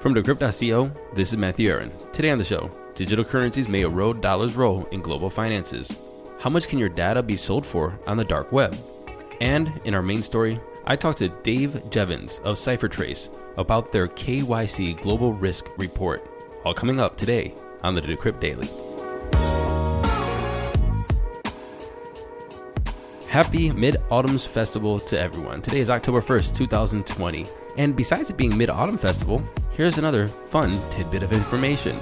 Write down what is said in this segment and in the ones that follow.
From Decrypt.co, this is Matthew Aaron. Today on the show, digital currencies may erode dollars' role in global finances. How much can your data be sold for on the dark web? And in our main story, I talked to Dave Jevans of CipherTrace about their KYC Global Risk Report. All coming up today on the Decrypt Daily. Happy Mid Autumn's Festival to everyone. Today is October 1st, 2020. And besides it being Mid Autumn Festival, here's another fun tidbit of information.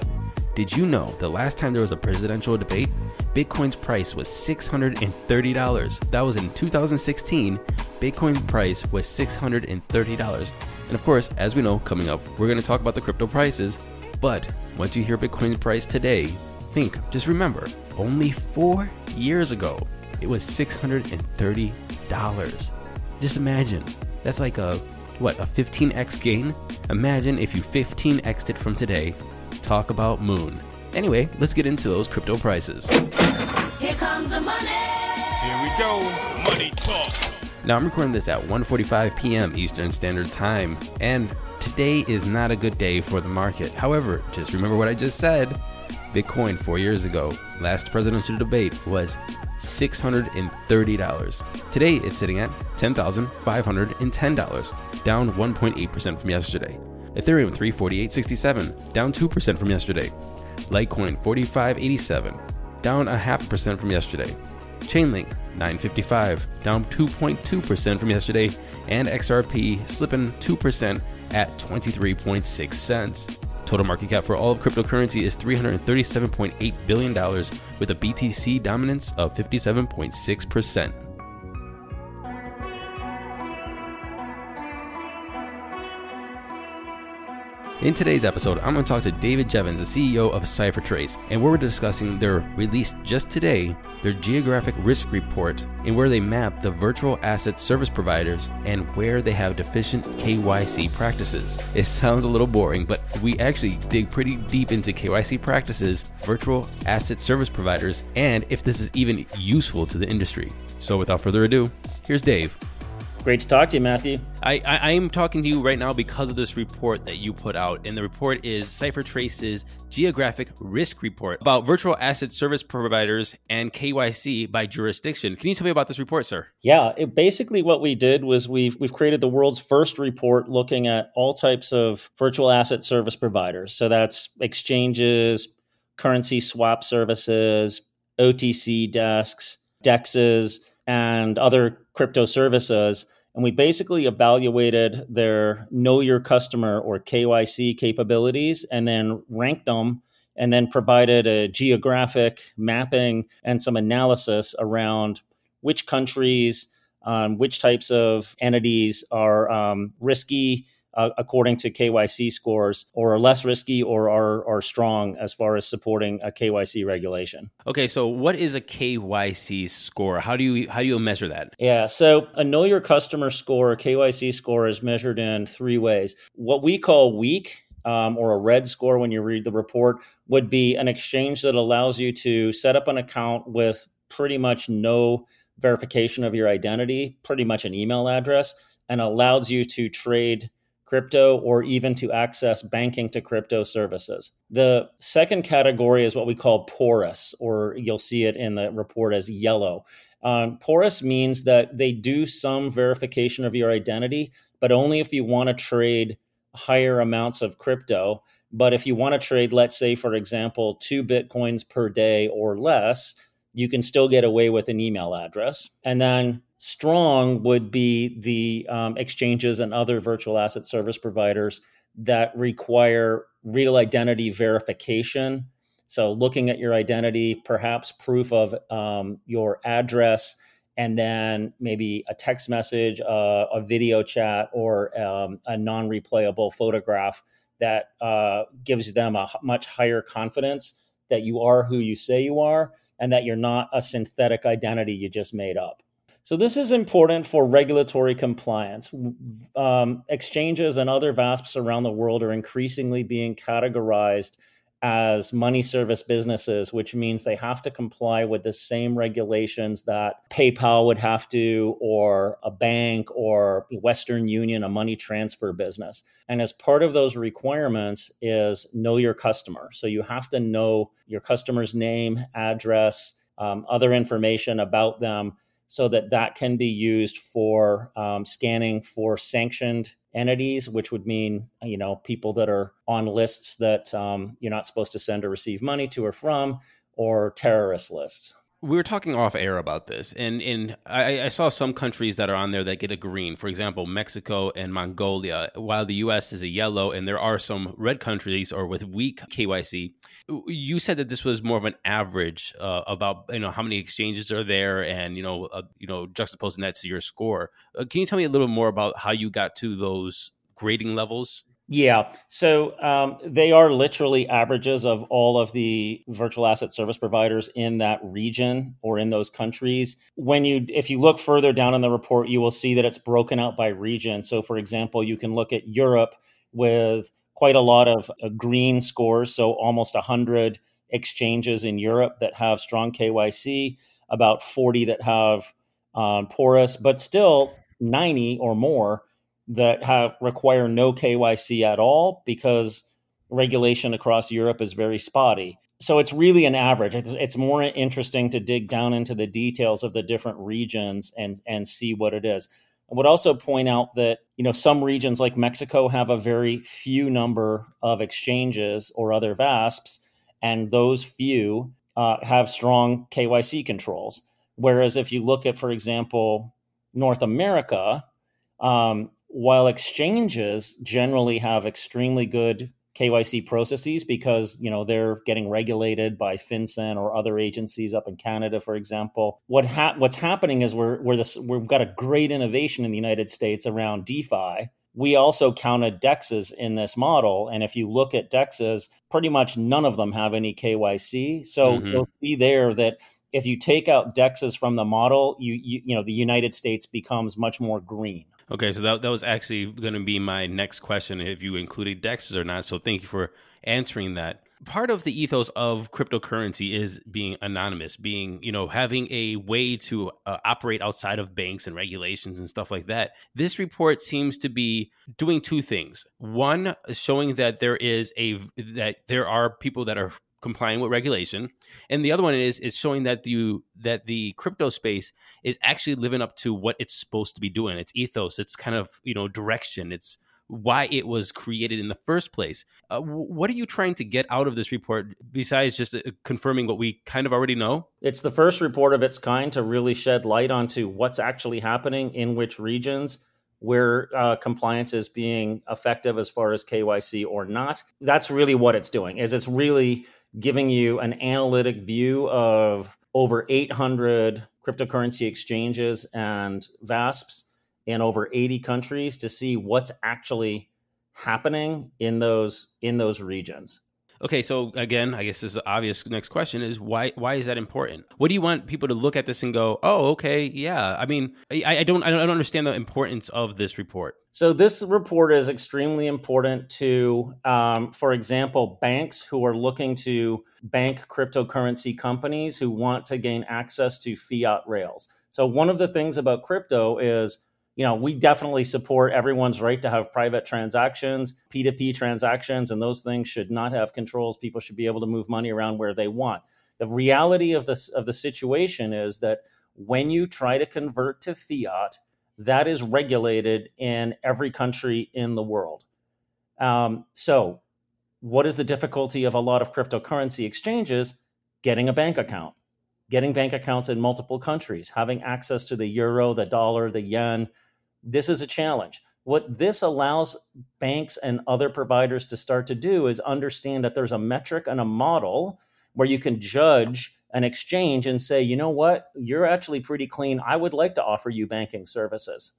Did you know the last time there was a presidential debate, Bitcoin's price was $630? That was in 2016. Bitcoin's price was $630. And of course, as we know, coming up, we're going to talk about the crypto prices. But once you hear Bitcoin's price today, think, just remember, only four years ago, it was $630. Just imagine. That's like a, what, a 15x gain? Imagine if you 15x'd it from today. Talk about moon. Anyway, let's get into those crypto prices. Here comes the money. Here we go. Money talk. Now I'm recording this at 1:45 p.m. Eastern Standard Time, and today is not a good day for the market. However, just remember what I just said. Bitcoin 4 years ago, last presidential debate was $630. Today it's sitting at $10,510, down 1.8% from yesterday. Ethereum 348.67, down 2% from yesterday. Litecoin 45.87, down a half percent from yesterday. Chainlink 955, down 2.2% from yesterday, and XRP slipping 2% at 23.6 cents. Total market cap for all of cryptocurrency is $337.8 billion with a BTC dominance of 57.6%. In today's episode, I'm going to talk to David Jevans, the CEO of CipherTrace, and we're discussing their release just today, their geographic risk report, and where they map the virtual asset service providers and where they have deficient KYC practices. It sounds a little boring, but we actually dig pretty deep into KYC practices, virtual asset service providers, and if this is even useful to the industry. So without further ado, here's Dave. Great to talk to you, Matthew. I, I, I am talking to you right now because of this report that you put out. And the report is CipherTrace's Geographic Risk Report about virtual asset service providers and KYC by jurisdiction. Can you tell me about this report, sir? Yeah, it, basically what we did was we've we've created the world's first report looking at all types of virtual asset service providers. So that's exchanges, currency swap services, OTC desks, dexes, and other crypto services and we basically evaluated their know your customer or KYC capabilities and then ranked them and then provided a geographic mapping and some analysis around which countries, um, which types of entities are um, risky uh, according to KYC scores, or are less risky or are, are strong as far as supporting a KYC regulation. Okay, so what is a KYC score? How do you how do you measure that? Yeah, so a know your customer score, KYC score, is measured in three ways. What we call weak, um, or a red score when you read the report would be an exchange that allows you to set up an account with pretty much no verification of your identity, pretty much an email address, and allows you to trade crypto or even to access banking to crypto services. The second category is what we call porous, or you'll see it in the report as yellow. Um, porous means that they do some verification of your identity, but only if you want to trade higher amounts of crypto. But if you want to trade, let's say, for example, two Bitcoins per day or less, you can still get away with an email address. And then strong would be the um, exchanges and other virtual asset service providers that require real identity verification. So, looking at your identity, perhaps proof of um, your address and then maybe a text message, uh, a video chat, or um, a non replayable photograph that uh, gives them a much higher confidence that you are who you say you are and that you're not a synthetic identity you just made up. So, this is important for regulatory compliance. Um, exchanges and other VASPs around the world are increasingly being categorized as money service businesses, which means they have to comply with the same regulations that PayPal would have to, or a bank, or Western Union, a money transfer business. And as part of those requirements is know your customer. So you have to know your customer's name, address, um, other information about them so that that can be used for um, scanning for sanctioned entities, which would mean you know people that are on lists that um, you're not supposed to send or receive money to or from, or terrorist lists we were talking off air about this, and in I, I, saw some countries that are on there that get a green. For example, Mexico and Mongolia, while the U.S. is a yellow, and there are some red countries or with weak KYC. You said that this was more of an average uh, about you know how many exchanges are there, and you know uh, you know juxtaposing that to your score. Uh, can you tell me a little more about how you got to those grading levels? Yeah. So um, they are literally averages of all of the virtual asset service providers in that region or in those countries. When you, if you look further down in the report, you will see that it's broken out by region. So, for example, you can look at Europe with quite a lot of uh, green scores. So, almost 100 exchanges in Europe that have strong KYC, about 40 that have um, porous, but still 90 or more that have require no KYC at all because regulation across Europe is very spotty. So it's really an average. It's, it's, more interesting to dig down into the details of the different regions and and see what it is. I would also point out that you know some regions like Mexico have a very few number of exchanges or other VASPs, and those few uh, have strong KYC controls. Whereas if you look at, for example, North America, um, while exchanges generally have extremely good KYC processes because you know they're getting regulated by FinCEN or other agencies up in Canada, for example. What ha- what's happening is we're we're this we've got a great innovation in the United States around DeFi. We also counted dexes in this model, and if you look at dexes, pretty much none of them have any KYC. So mm-hmm. you'll see there that if you take out dexes from the model, you, you you know the United States becomes much more green. Okay, so that, that was actually going to be my next question if you included DEXs or not. So thank you for answering that. Part of the ethos of cryptocurrency is being anonymous, being, you know, having a way to uh, operate outside of banks and regulations and stuff like that. This report seems to be doing two things. One, showing that there is a that there are people that are complying with regulation. And the other one is is showing that the that the crypto space is actually living up to what it's supposed to be doing. Its ethos. Its kind of you know direction. It's why it was created in the first place. Uh, what are you trying to get out of this report besides just uh, confirming what we kind of already know? It's the first report of its kind to really shed light onto what's actually happening in which regions where uh, compliance is being effective as far as KYC or not. That's really what it's doing. Is it's really giving you an analytic view of over 800 cryptocurrency exchanges and VASPs in over 80 countries to see what's actually happening in those in those regions. Okay, so again, I guess this is obvious next question is why why is that important? What do you want people to look at this and go, oh, okay, yeah. I mean, I, I don't I don't understand the importance of this report. So this report is extremely important to, um, for example, banks who are looking to bank cryptocurrency companies who want to gain access to fiat rails. So one of the things about crypto is you know, we definitely support everyone's right to have private transactions, P2P transactions, and those things should not have controls. People should be able to move money around where they want. The reality of this of the situation is that when you try to convert to fiat, that is regulated in every country in the world. Um, so, what is the difficulty of a lot of cryptocurrency exchanges? Getting a bank account, getting bank accounts in multiple countries, having access to the euro, the dollar, the yen, this is a challenge. What this allows banks and other providers to start to do is understand that there's a metric and a model where you can judge an exchange and say, you know what, you're actually pretty clean. I would like to offer you banking services.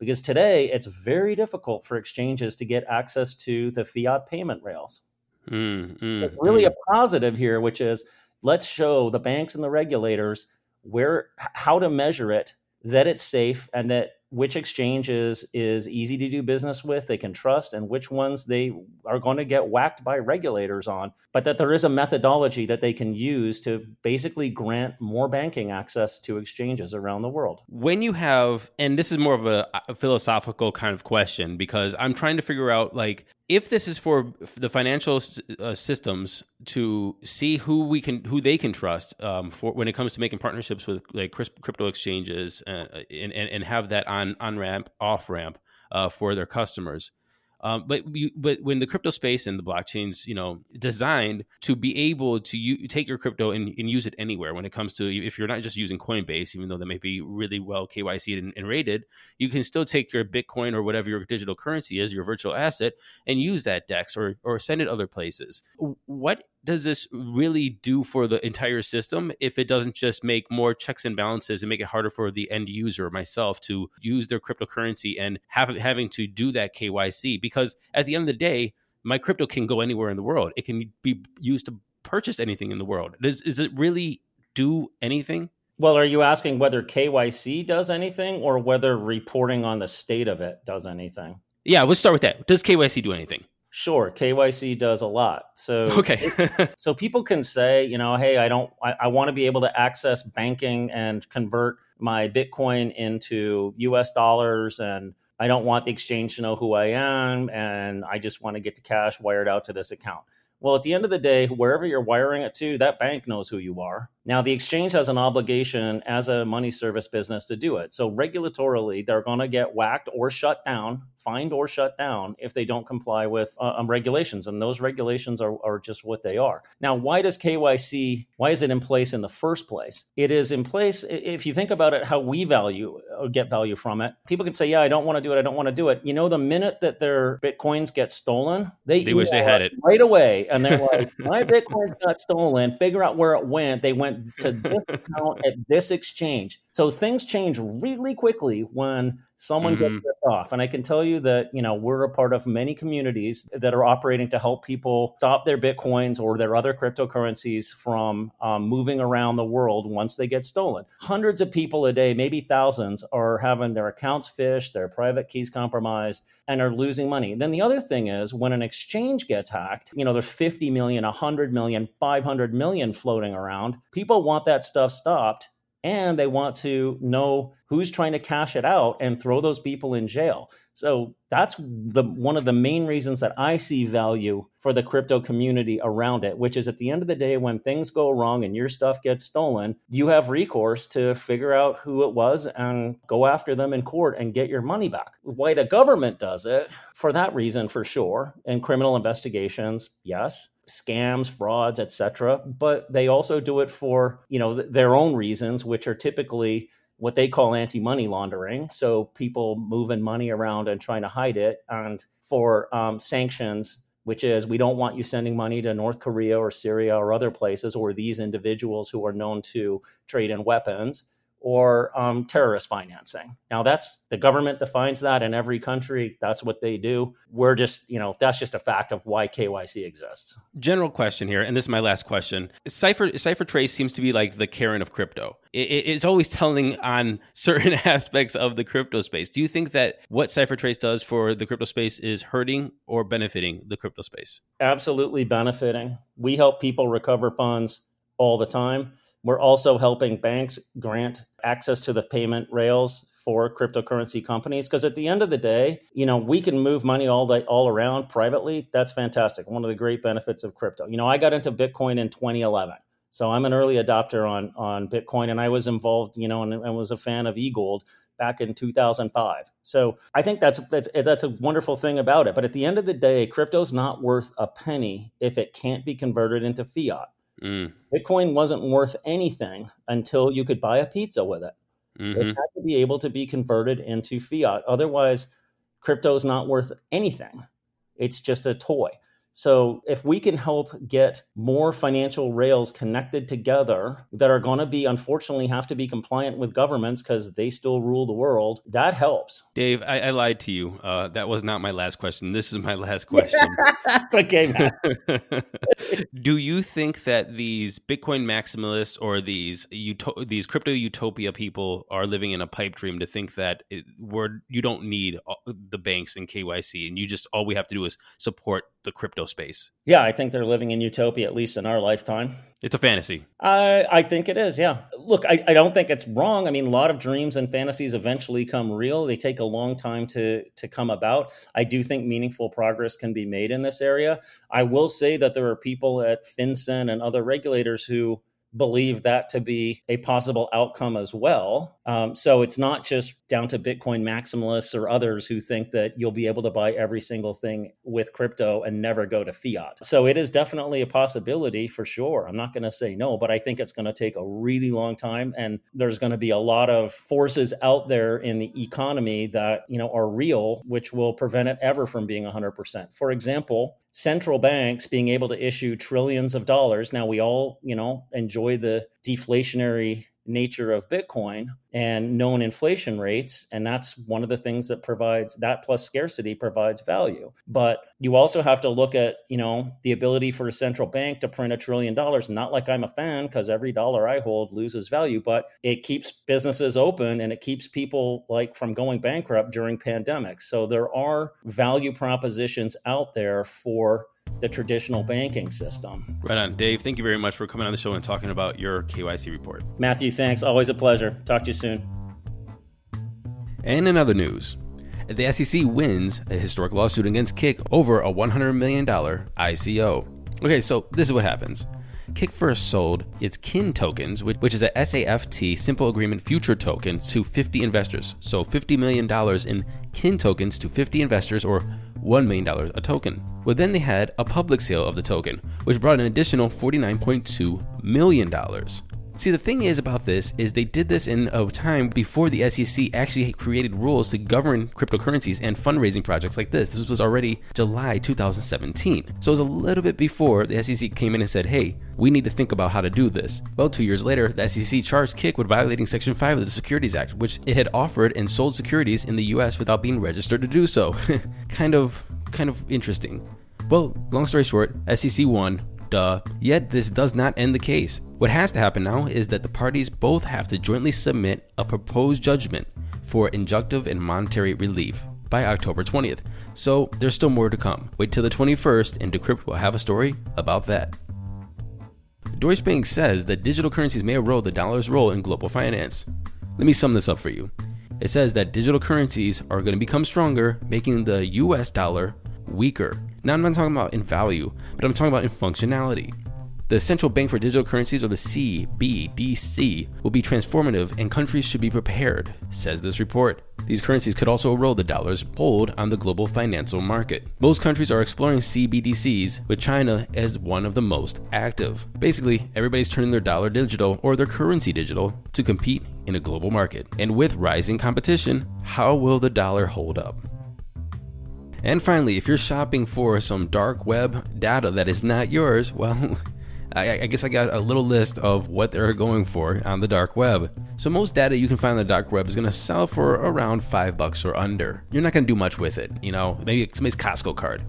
Because today it's very difficult for exchanges to get access to the fiat payment rails. Mm, mm, it's really mm. a positive here, which is let's show the banks and the regulators where how to measure it, that it's safe, and that which exchanges is easy to do business with, they can trust, and which ones they are going to get whacked by regulators on. But that there is a methodology that they can use to basically grant more banking access to exchanges around the world. When you have, and this is more of a, philosophical kind of question because I'm trying to figure out like if this is for the financial uh, systems to see who we can who they can trust um, for when it comes to making partnerships with like crypto exchanges uh, and, and, and have that on on ramp off ramp uh, for their customers um, but you, but when the crypto space and the blockchains, you know, designed to be able to u- take your crypto and, and, use it anywhere. When it comes to if you're not just using Coinbase, even though that may be really well KYC and, and rated, you can still take your Bitcoin or whatever your digital currency is, your virtual asset, and use that DEX or or send it other places. What does this really do for the entire system if it doesn't just make more checks and balances and make it harder for the end user myself to use their cryptocurrency and have having to do that KYC because at the end of the day my crypto can go anywhere in the world. It can be used to purchase anything in the world. Does, does it really do anything? Well are you asking whether KYC does anything or whether reporting on the state of it does anything? Yeah let's start with that. Does KYC do anything Sure, KYC does a lot. So okay, so people can say, you know, hey, I don't, I, I want to be able to access banking and convert my Bitcoin into U.S. dollars, and I don't want the exchange to know who I am, and I just want to get the cash wired out to this account. Well, at the end of the day, wherever you're wiring it to, that bank knows who you are. Now, the exchange has an obligation as a money service business to do it. So, regulatorily, they're going to get whacked or shut down, fined or shut down if they don't comply with uh, um, regulations. And those regulations are, are just what they are. Now, why does KYC, why is it in place in the first place? It is in place, if you think about it, how we value or uh, get value from it. People can say, yeah, I don't want to do it. I don't want to do it. You know, the minute that their Bitcoins get stolen, they, they wish they had it right away. And they're like, my Bitcoins got stolen. Figure out where it went. They went went to this account at this exchange. So things change really quickly when someone mm-hmm. gets ripped off. And I can tell you that, you know, we're a part of many communities that are operating to help people stop their Bitcoins or their other cryptocurrencies from um, moving around the world once they get stolen. Hundreds of people a day, maybe thousands, are having their accounts phished, their private keys compromised, and are losing money. Then the other thing is when an exchange gets hacked, you know, there's 50 million, 100 million, 500 million floating around. People want that stuff stopped and they want to know who's trying to cash it out and throw those people in jail. So that's the one of the main reasons that I see value for the crypto community around it, which is at the end of the day when things go wrong and your stuff gets stolen, you have recourse to figure out who it was and go after them in court and get your money back. Why the government does it, for that reason for sure, in criminal investigations, yes scams, frauds, etc. But they also do it for you know th- their own reasons, which are typically what they call anti-money laundering. So people moving money around and trying to hide it, and for um, sanctions, which is we don't want you sending money to North Korea or Syria or other places, or these individuals who are known to trade in weapons or um, terrorist financing. Now, that's the government defines that in every country. That's what they do. We're just, you know, that's just a fact of why KYC exists. General question here, and this is my last question. Cipher Trace seems to be like the Karen of crypto. It, it's always telling on certain aspects of the crypto space. Do you think that what Cipher Trace does for the crypto space is hurting or benefiting the crypto space? Absolutely benefiting. We help people recover funds all the time we're also helping banks grant access to the payment rails for cryptocurrency companies because at the end of the day, you know, we can move money all day all around privately. That's fantastic. One of the great benefits of crypto. You know, I got into Bitcoin in 2011. So I'm an early adopter on on Bitcoin and I was involved, you know, and, and was a fan of eGold back in 2005. So I think that's that's that's a wonderful thing about it. But at the end of the day, crypto's not worth a penny if it can't be converted into fiat. Mm. Bitcoin wasn't worth anything until you could buy a pizza with it. Mm-hmm. It had to be able to be converted into fiat. Otherwise, crypto is not worth anything. It's just a toy. So, if we can help get more financial rails connected together that are going to be, unfortunately, have to be compliant with governments because they still rule the world, that helps. Dave, I, I lied to you. Uh, that was not my last question. This is my last question. Okay, Do you think that these Bitcoin maximalists or these uto- these crypto utopia people are living in a pipe dream to think that it, we're, you don't need the banks and KYC and you just all we have to do is support the crypto space? Yeah, I think they're living in utopia, at least in our lifetime. It's a fantasy. I I think it is. Yeah. Look, I, I don't think it's wrong. I mean, a lot of dreams and fantasies eventually come real. They take a long time to to come about. I do think meaningful progress can be made in this area. I will say that there are people at FinCEN and other regulators who believe that to be a possible outcome as well. Um, so it's not just down to Bitcoin maximalists or others who think that you'll be able to buy every single thing with crypto and never go to fiat. So it is definitely a possibility for sure. I'm not going to say no, but I think it's going to take a really long time. And there's going to be a lot of forces out there in the economy that, you know, are real, which will prevent it ever from being 100%. For example, central banks being able to issue trillions of dollars. Now we all, you know, enjoy the deflationary nature of Bitcoin and known inflation rates. And that's one of the things that provides that plus scarcity provides value. But you also have to look at, you know, the ability for a central bank to print a trillion dollars. Not like I'm a fan because every dollar I hold loses value, but it keeps businesses open and it keeps people like from going bankrupt during pandemics. So there are value propositions out there for the traditional banking system. Right on. Dave, thank you very much for coming on the show and talking about your KYC report. Matthew, thanks. Always a pleasure. Talk to you soon. And in other news, the SEC wins a historic lawsuit against Kik over a $100 million ICO. Okay, so this is what happens. Kick first sold its KIN tokens, which is a SAFT Simple Agreement Future token, to 50 investors. So $50 million in KIN tokens to 50 investors, or $1 million a token. Well, then they had a public sale of the token, which brought an additional $49.2 million. See, the thing is about this is they did this in a time before the SEC actually created rules to govern cryptocurrencies and fundraising projects like this. This was already July 2017. So it was a little bit before the SEC came in and said, hey, we need to think about how to do this. Well, two years later, the SEC charged Kik with violating Section 5 of the Securities Act, which it had offered and sold securities in the US without being registered to do so. kind of kind of interesting. Well, long story short, SEC won, duh. Yet this does not end the case. What has to happen now is that the parties both have to jointly submit a proposed judgment for injunctive and monetary relief by October 20th. So there's still more to come. Wait till the 21st and Decrypt will have a story about that. Deutsche Bank says that digital currencies may erode the dollar's role in global finance. Let me sum this up for you. It says that digital currencies are going to become stronger, making the US dollar weaker. Now, I'm not talking about in value, but I'm talking about in functionality. The Central Bank for Digital Currencies, or the CBDC, will be transformative and countries should be prepared, says this report. These currencies could also erode the dollar's hold on the global financial market. Most countries are exploring CBDCs, with China as one of the most active. Basically, everybody's turning their dollar digital or their currency digital to compete in a global market. And with rising competition, how will the dollar hold up? And finally, if you're shopping for some dark web data that is not yours, well, I, I, guess I got a little list of what they're going for on the dark web. So most data you can find on the dark web is going to sell for around five bucks or under. You're not going to do much with it, you know, maybe somebody's Costco card.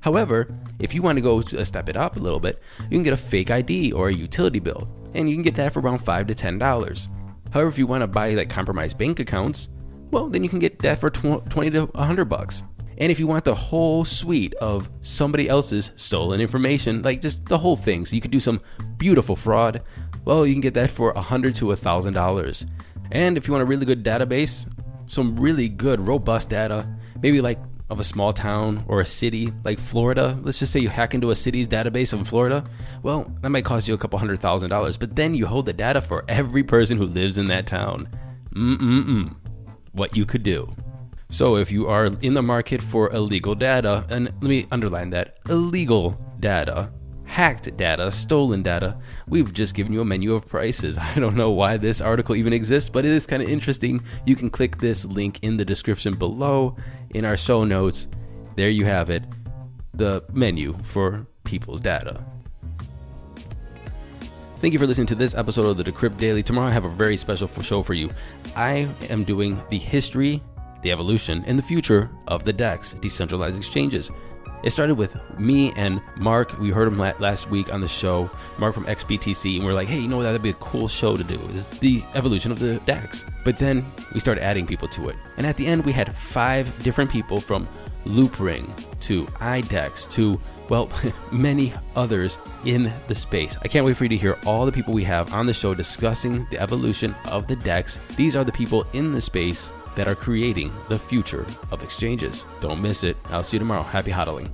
However, if you want to go a step it up a little bit, you can get a fake ID or a utility bill, and you can get that for around five to ten dollars. However, if you want to buy like compromised bank accounts, well, then you can get that for twenty to hundred bucks. And if you want the whole suite of somebody else's stolen information, like just the whole thing, so you can do some beautiful fraud, well, you can get that for a hundred to a thousand dollars. And if you want a really good database, some really good robust data, maybe like of a small town or a city like Florida, let's just say you hack into a city's database in Florida, well, that might cost you a couple hundred thousand dollars, but then you hold the data for every person who lives in that town. Mm-mm-mm. What you could do. So if you are in the market for illegal data, and let me underline that illegal data, hacked data, stolen data, we've just given you a menu of prices. I don't know why this article even exists, but it is kind of interesting. You can click this link in the description below in our show notes. There you have it. the menu for people's data. Thank you for listening to this episode of the Decrypt Daily. Tomorrow I have a very special show for you. I am doing the history, the evolution, and the future of the DEX, decentralized exchanges. It started with me and Mark. We heard him last week on the show, Mark from XBTC, and we are like, hey, you know, what? that'd be a cool show to do. Is the evolution of the DEX. But then we started adding people to it. And at the end, we had five different people from Loopring to IDEX to well, many others in the space. I can't wait for you to hear all the people we have on the show discussing the evolution of the DEX. These are the people in the space that are creating the future of exchanges. Don't miss it. I'll see you tomorrow. Happy hodling.